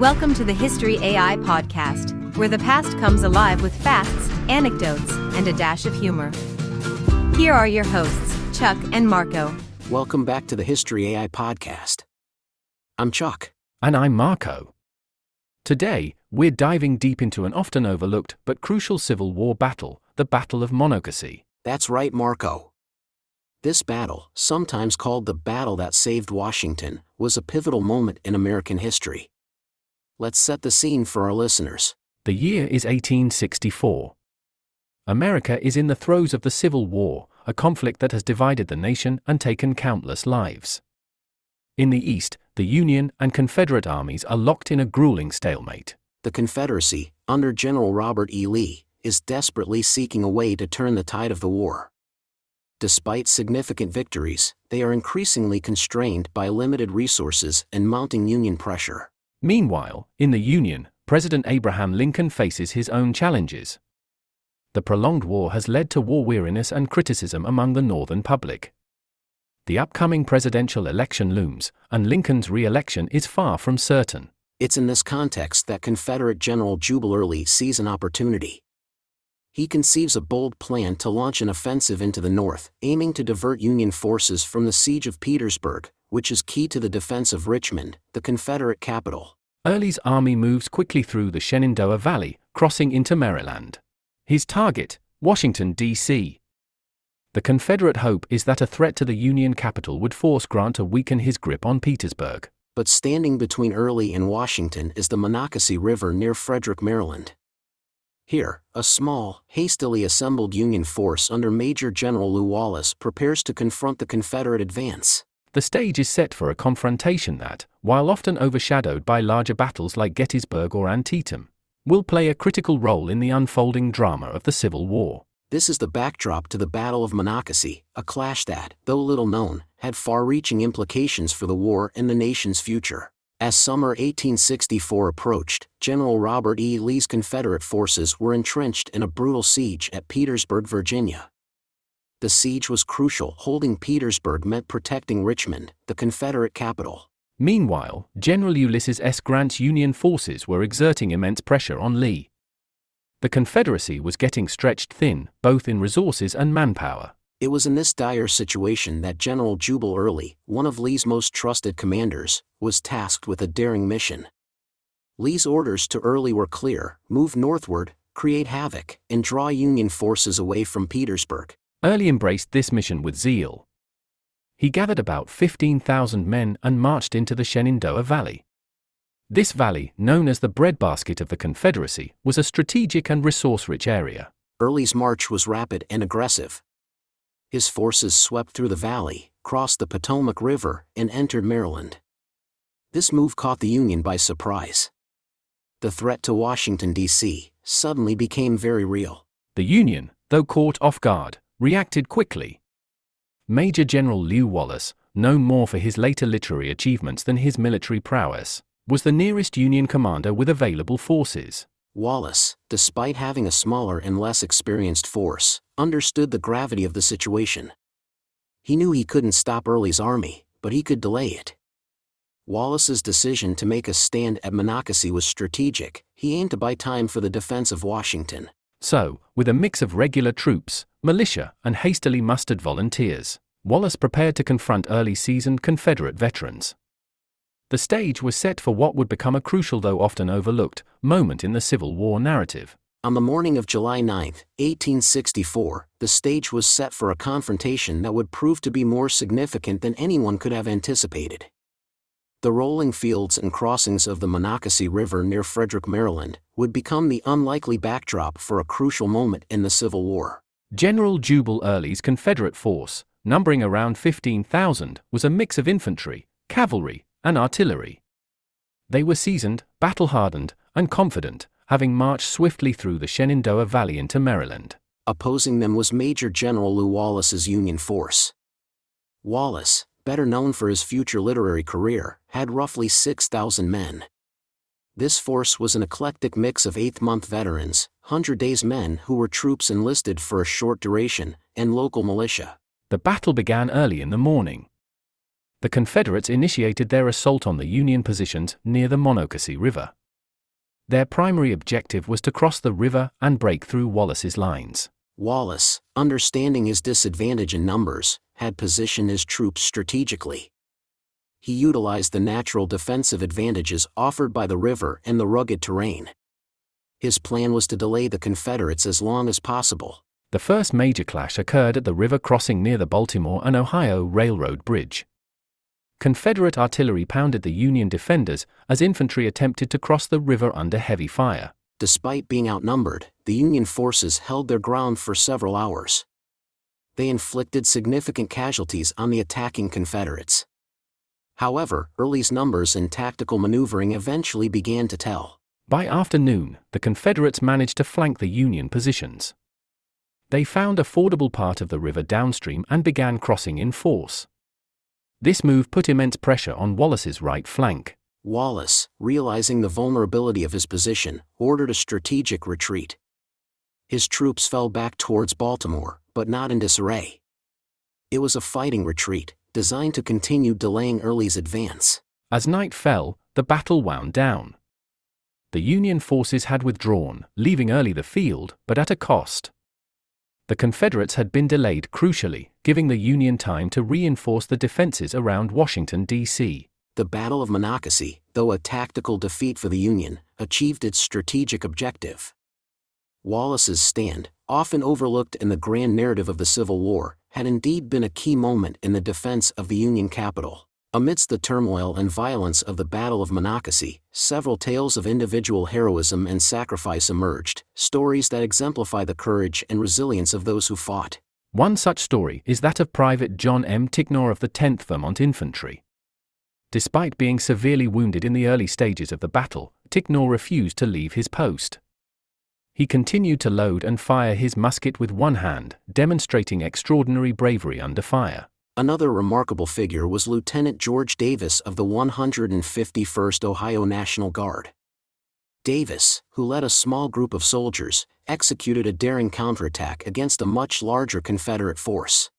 Welcome to the History AI podcast, where the past comes alive with facts, anecdotes, and a dash of humor. Here are your hosts, Chuck and Marco. Welcome back to the History AI podcast. I'm Chuck. And I'm Marco. Today, we're diving deep into an often overlooked but crucial Civil War battle, the Battle of Monocacy. That's right, Marco. This battle, sometimes called the battle that saved Washington, was a pivotal moment in American history. Let's set the scene for our listeners. The year is 1864. America is in the throes of the Civil War, a conflict that has divided the nation and taken countless lives. In the East, the Union and Confederate armies are locked in a grueling stalemate. The Confederacy, under General Robert E. Lee, is desperately seeking a way to turn the tide of the war. Despite significant victories, they are increasingly constrained by limited resources and mounting Union pressure. Meanwhile, in the Union, President Abraham Lincoln faces his own challenges. The prolonged war has led to war weariness and criticism among the Northern public. The upcoming presidential election looms, and Lincoln's re election is far from certain. It's in this context that Confederate General Jubal Early sees an opportunity he conceives a bold plan to launch an offensive into the north, aiming to divert Union forces from the siege of Petersburg, which is key to the defense of Richmond, the Confederate capital. Early's army moves quickly through the Shenandoah Valley, crossing into Maryland. His target, Washington, D.C. The Confederate hope is that a threat to the Union capital would force Grant to weaken his grip on Petersburg. But standing between Early and Washington is the Monocacy River near Frederick, Maryland. Here, a small, hastily assembled Union force under Major General Lew Wallace prepares to confront the Confederate advance. The stage is set for a confrontation that, while often overshadowed by larger battles like Gettysburg or Antietam, will play a critical role in the unfolding drama of the Civil War. This is the backdrop to the Battle of Monocacy, a clash that, though little known, had far reaching implications for the war and the nation's future. As summer 1864 approached, General Robert E. Lee's Confederate forces were entrenched in a brutal siege at Petersburg, Virginia. The siege was crucial, holding Petersburg meant protecting Richmond, the Confederate capital. Meanwhile, General Ulysses S. Grant's Union forces were exerting immense pressure on Lee. The Confederacy was getting stretched thin, both in resources and manpower. It was in this dire situation that General Jubal Early, one of Lee's most trusted commanders, was tasked with a daring mission. Lee's orders to Early were clear move northward, create havoc, and draw Union forces away from Petersburg. Early embraced this mission with zeal. He gathered about 15,000 men and marched into the Shenandoah Valley. This valley, known as the breadbasket of the Confederacy, was a strategic and resource rich area. Early's march was rapid and aggressive, his forces swept through the valley, crossed the Potomac River, and entered Maryland. This move caught the Union by surprise. The threat to Washington, D.C., suddenly became very real. The Union, though caught off guard, reacted quickly. Major General Lew Wallace, known more for his later literary achievements than his military prowess, was the nearest Union commander with available forces. Wallace, despite having a smaller and less experienced force, understood the gravity of the situation. He knew he couldn't stop Early's army, but he could delay it. Wallace's decision to make a stand at Monocacy was strategic, he aimed to buy time for the defense of Washington. So, with a mix of regular troops, militia, and hastily mustered volunteers, Wallace prepared to confront early seasoned Confederate veterans. The stage was set for what would become a crucial, though often overlooked, moment in the Civil War narrative. On the morning of July 9, 1864, the stage was set for a confrontation that would prove to be more significant than anyone could have anticipated. The rolling fields and crossings of the Monocacy River near Frederick, Maryland, would become the unlikely backdrop for a crucial moment in the Civil War. General Jubal Early's Confederate force, numbering around 15,000, was a mix of infantry, cavalry, and artillery. They were seasoned, battle hardened, and confident, having marched swiftly through the Shenandoah Valley into Maryland. Opposing them was Major General Lew Wallace's Union force. Wallace, better known for his future literary career, had roughly 6,000 men. This force was an eclectic mix of eighth month veterans, 100 days men who were troops enlisted for a short duration, and local militia. The battle began early in the morning. The Confederates initiated their assault on the Union positions near the Monocacy River. Their primary objective was to cross the river and break through Wallace's lines. Wallace, understanding his disadvantage in numbers, had positioned his troops strategically. He utilized the natural defensive advantages offered by the river and the rugged terrain. His plan was to delay the Confederates as long as possible. The first major clash occurred at the river crossing near the Baltimore and Ohio Railroad Bridge. Confederate artillery pounded the Union defenders as infantry attempted to cross the river under heavy fire. Despite being outnumbered, the Union forces held their ground for several hours. They inflicted significant casualties on the attacking Confederates. However, Early's numbers and tactical maneuvering eventually began to tell. By afternoon, the Confederates managed to flank the Union positions. They found a fordable part of the river downstream and began crossing in force. This move put immense pressure on Wallace's right flank. Wallace, realizing the vulnerability of his position, ordered a strategic retreat. His troops fell back towards Baltimore, but not in disarray. It was a fighting retreat, designed to continue delaying Early's advance. As night fell, the battle wound down. The Union forces had withdrawn, leaving Early the field, but at a cost. The Confederates had been delayed crucially, giving the Union time to reinforce the defenses around Washington, D.C. The Battle of Monocacy, though a tactical defeat for the Union, achieved its strategic objective. Wallace's stand, often overlooked in the grand narrative of the Civil War, had indeed been a key moment in the defense of the Union capital. Amidst the turmoil and violence of the Battle of Monocacy, several tales of individual heroism and sacrifice emerged, stories that exemplify the courage and resilience of those who fought. One such story is that of Private John M. Tignor of the 10th Vermont Infantry. Despite being severely wounded in the early stages of the battle, Tignor refused to leave his post. He continued to load and fire his musket with one hand, demonstrating extraordinary bravery under fire. Another remarkable figure was Lieutenant George Davis of the 151st Ohio National Guard. Davis, who led a small group of soldiers, executed a daring counterattack against a much larger Confederate force.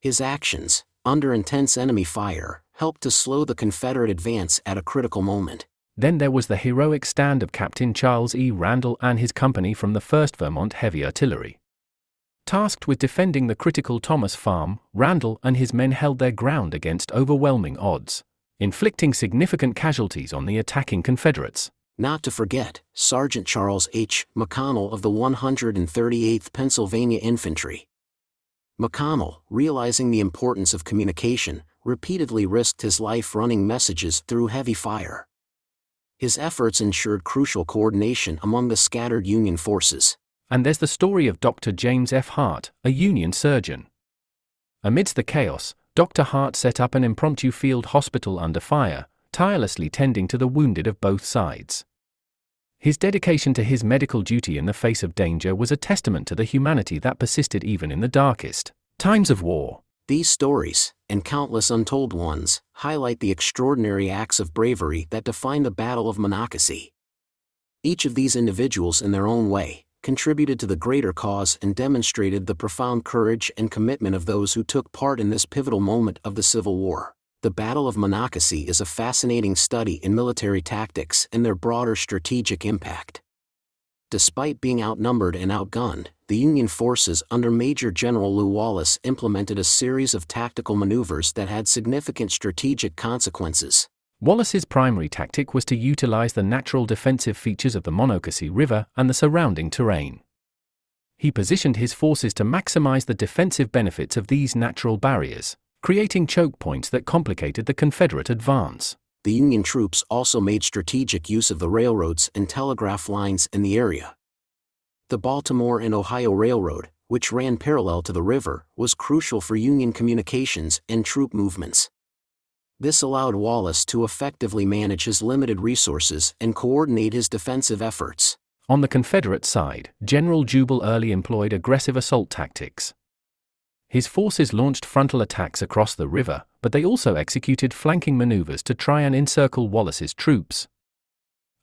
His actions, under intense enemy fire, helped to slow the Confederate advance at a critical moment. Then there was the heroic stand of Captain Charles E. Randall and his company from the 1st Vermont Heavy Artillery. Tasked with defending the critical Thomas Farm, Randall and his men held their ground against overwhelming odds, inflicting significant casualties on the attacking Confederates. Not to forget, Sergeant Charles H. McConnell of the 138th Pennsylvania Infantry. McConnell, realizing the importance of communication, repeatedly risked his life running messages through heavy fire. His efforts ensured crucial coordination among the scattered Union forces. And there's the story of Dr. James F. Hart, a Union surgeon. Amidst the chaos, Dr. Hart set up an impromptu field hospital under fire, tirelessly tending to the wounded of both sides. His dedication to his medical duty in the face of danger was a testament to the humanity that persisted even in the darkest times of war. These stories, and countless untold ones, highlight the extraordinary acts of bravery that define the Battle of Monocacy. Each of these individuals, in their own way, contributed to the greater cause and demonstrated the profound courage and commitment of those who took part in this pivotal moment of the Civil War. The Battle of Monocacy is a fascinating study in military tactics and their broader strategic impact. Despite being outnumbered and outgunned, the Union forces under Major General Lew Wallace implemented a series of tactical maneuvers that had significant strategic consequences. Wallace's primary tactic was to utilize the natural defensive features of the Monocacy River and the surrounding terrain. He positioned his forces to maximize the defensive benefits of these natural barriers, creating choke points that complicated the Confederate advance. The Union troops also made strategic use of the railroads and telegraph lines in the area. The Baltimore and Ohio Railroad, which ran parallel to the river, was crucial for Union communications and troop movements. This allowed Wallace to effectively manage his limited resources and coordinate his defensive efforts. On the Confederate side, General Jubal Early employed aggressive assault tactics. His forces launched frontal attacks across the river, but they also executed flanking maneuvers to try and encircle Wallace's troops.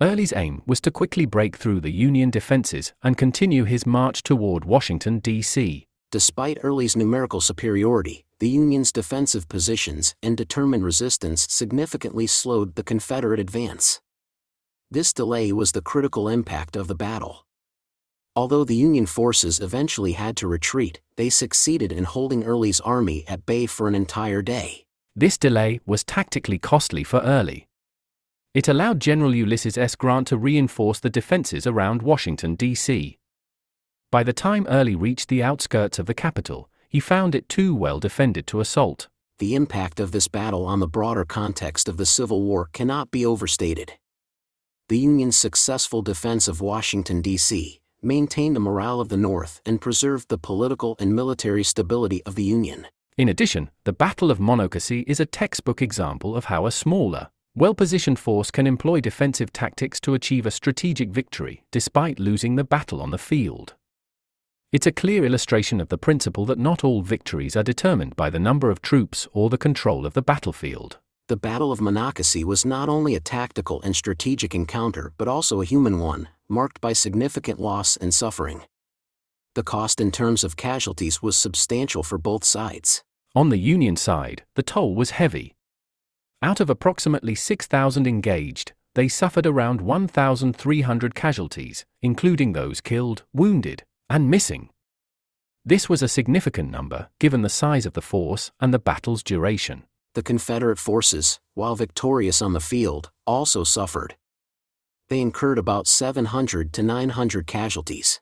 Early's aim was to quickly break through the Union defenses and continue his march toward Washington, D.C. Despite Early's numerical superiority, the Union's defensive positions and determined resistance significantly slowed the Confederate advance. This delay was the critical impact of the battle. Although the Union forces eventually had to retreat, they succeeded in holding Early's army at bay for an entire day. This delay was tactically costly for Early. It allowed General Ulysses S. Grant to reinforce the defenses around Washington, D.C. By the time Early reached the outskirts of the capital, he found it too well defended to assault. The impact of this battle on the broader context of the Civil War cannot be overstated. The Union's successful defense of Washington, D.C., maintained the morale of the North and preserved the political and military stability of the Union. In addition, the Battle of Monocacy is a textbook example of how a smaller, well positioned force can employ defensive tactics to achieve a strategic victory despite losing the battle on the field. It's a clear illustration of the principle that not all victories are determined by the number of troops or the control of the battlefield. The Battle of Monocacy was not only a tactical and strategic encounter but also a human one, marked by significant loss and suffering. The cost in terms of casualties was substantial for both sides. On the Union side, the toll was heavy. Out of approximately 6,000 engaged, they suffered around 1,300 casualties, including those killed, wounded, and missing. This was a significant number, given the size of the force and the battle's duration the Confederate forces, while victorious on the field, also suffered. They incurred about 700 to 900 casualties.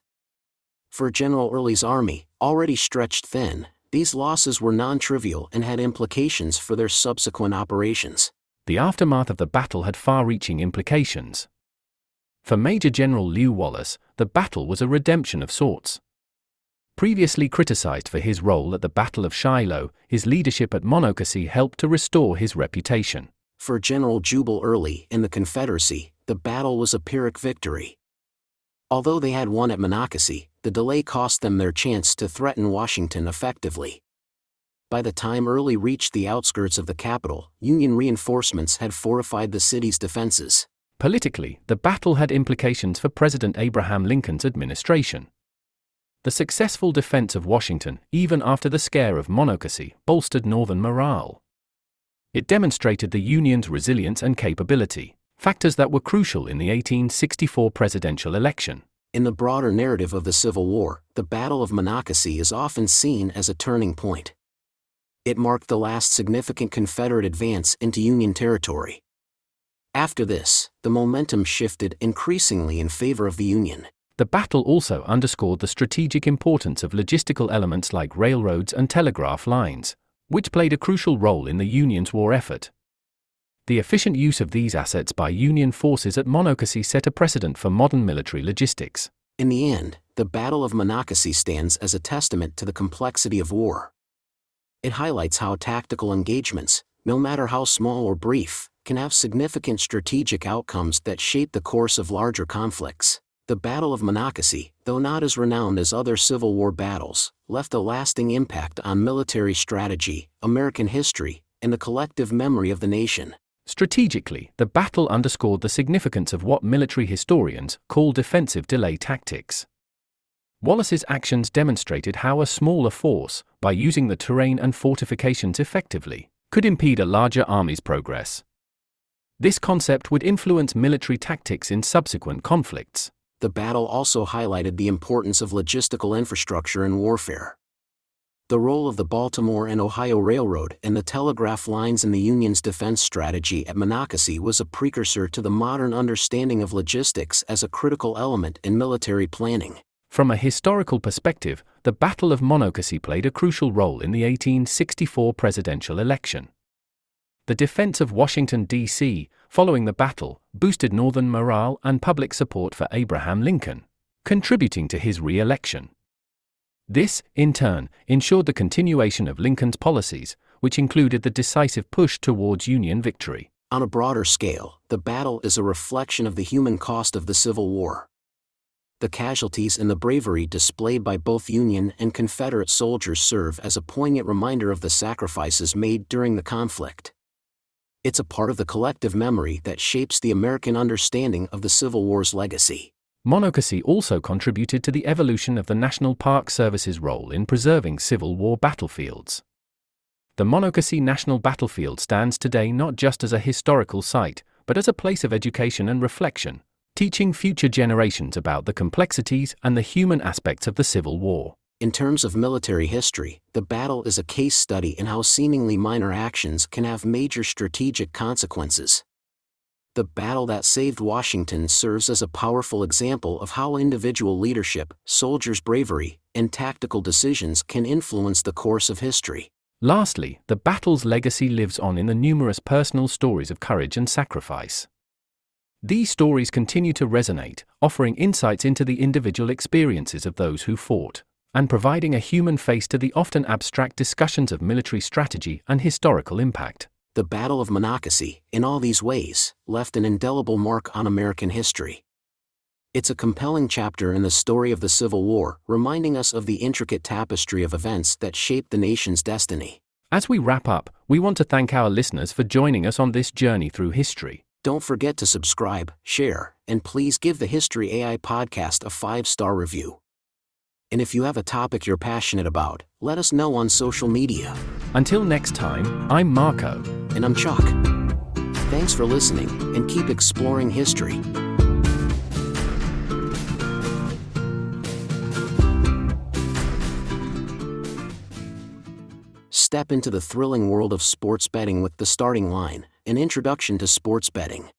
For General Early's army, already stretched thin, these losses were non trivial and had implications for their subsequent operations. The aftermath of the battle had far reaching implications. For Major General Lew Wallace, the battle was a redemption of sorts. Previously criticized for his role at the Battle of Shiloh, his leadership at Monocacy helped to restore his reputation. For General Jubal Early in the Confederacy, the battle was a Pyrrhic victory. Although they had won at Monocacy, the delay cost them their chance to threaten Washington effectively. By the time Early reached the outskirts of the capital, Union reinforcements had fortified the city's defenses. Politically, the battle had implications for President Abraham Lincoln's administration. The successful defense of Washington, even after the scare of Monocacy, bolstered Northern morale. It demonstrated the Union's resilience and capability, factors that were crucial in the 1864 presidential election. In the broader narrative of the Civil War, the Battle of Monocacy is often seen as a turning point. It marked the last significant Confederate advance into Union territory. After this, the momentum shifted increasingly in favor of the Union. The battle also underscored the strategic importance of logistical elements like railroads and telegraph lines, which played a crucial role in the Union's war effort. The efficient use of these assets by Union forces at Monocacy set a precedent for modern military logistics. In the end, the Battle of Monocacy stands as a testament to the complexity of war. It highlights how tactical engagements, no matter how small or brief, can have significant strategic outcomes that shape the course of larger conflicts. The Battle of Monocacy, though not as renowned as other Civil War battles, left a lasting impact on military strategy, American history, and the collective memory of the nation. Strategically, the battle underscored the significance of what military historians call defensive delay tactics. Wallace's actions demonstrated how a smaller force, by using the terrain and fortifications effectively, could impede a larger army's progress. This concept would influence military tactics in subsequent conflicts the battle also highlighted the importance of logistical infrastructure in warfare. The role of the Baltimore and Ohio Railroad and the telegraph lines in the Union's defense strategy at Monocacy was a precursor to the modern understanding of logistics as a critical element in military planning. From a historical perspective, the Battle of Monocacy played a crucial role in the 1864 presidential election. The defense of Washington, D.C., following the battle, boosted Northern morale and public support for Abraham Lincoln, contributing to his re election. This, in turn, ensured the continuation of Lincoln's policies, which included the decisive push towards Union victory. On a broader scale, the battle is a reflection of the human cost of the Civil War. The casualties and the bravery displayed by both Union and Confederate soldiers serve as a poignant reminder of the sacrifices made during the conflict it's a part of the collective memory that shapes the American understanding of the Civil War's legacy. Monocacy also contributed to the evolution of the National Park Service's role in preserving Civil War battlefields. The Monocacy National Battlefield stands today not just as a historical site, but as a place of education and reflection, teaching future generations about the complexities and the human aspects of the Civil War. In terms of military history, the battle is a case study in how seemingly minor actions can have major strategic consequences. The battle that saved Washington serves as a powerful example of how individual leadership, soldiers' bravery, and tactical decisions can influence the course of history. Lastly, the battle's legacy lives on in the numerous personal stories of courage and sacrifice. These stories continue to resonate, offering insights into the individual experiences of those who fought, and providing a human face to the often abstract discussions of military strategy and historical impact. The Battle of Monocacy, in all these ways, left an indelible mark on American history. It's a compelling chapter in the story of the Civil War, reminding us of the intricate tapestry of events that shaped the nation's destiny. As we wrap up, we want to thank our listeners for joining us on this journey through history. Don't forget to subscribe, share, and please give the History AI podcast a five star review. And if you have a topic you're passionate about, let us know on social media. Until next time, I'm Marco. And I'm Chuck. Thanks for listening, and keep exploring history. Step into the thrilling world of sports betting with the starting line, an introduction to sports betting.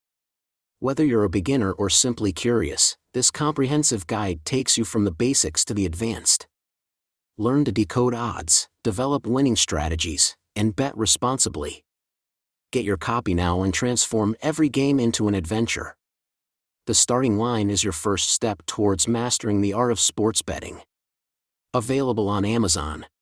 Whether you're a beginner or simply curious, this comprehensive guide takes you from the basics to the advanced. Learn to decode odds, develop winning strategies, and bet responsibly. Get your copy now and transform every game into an adventure. The starting line is your first step towards mastering the art of sports betting. Available on Amazon.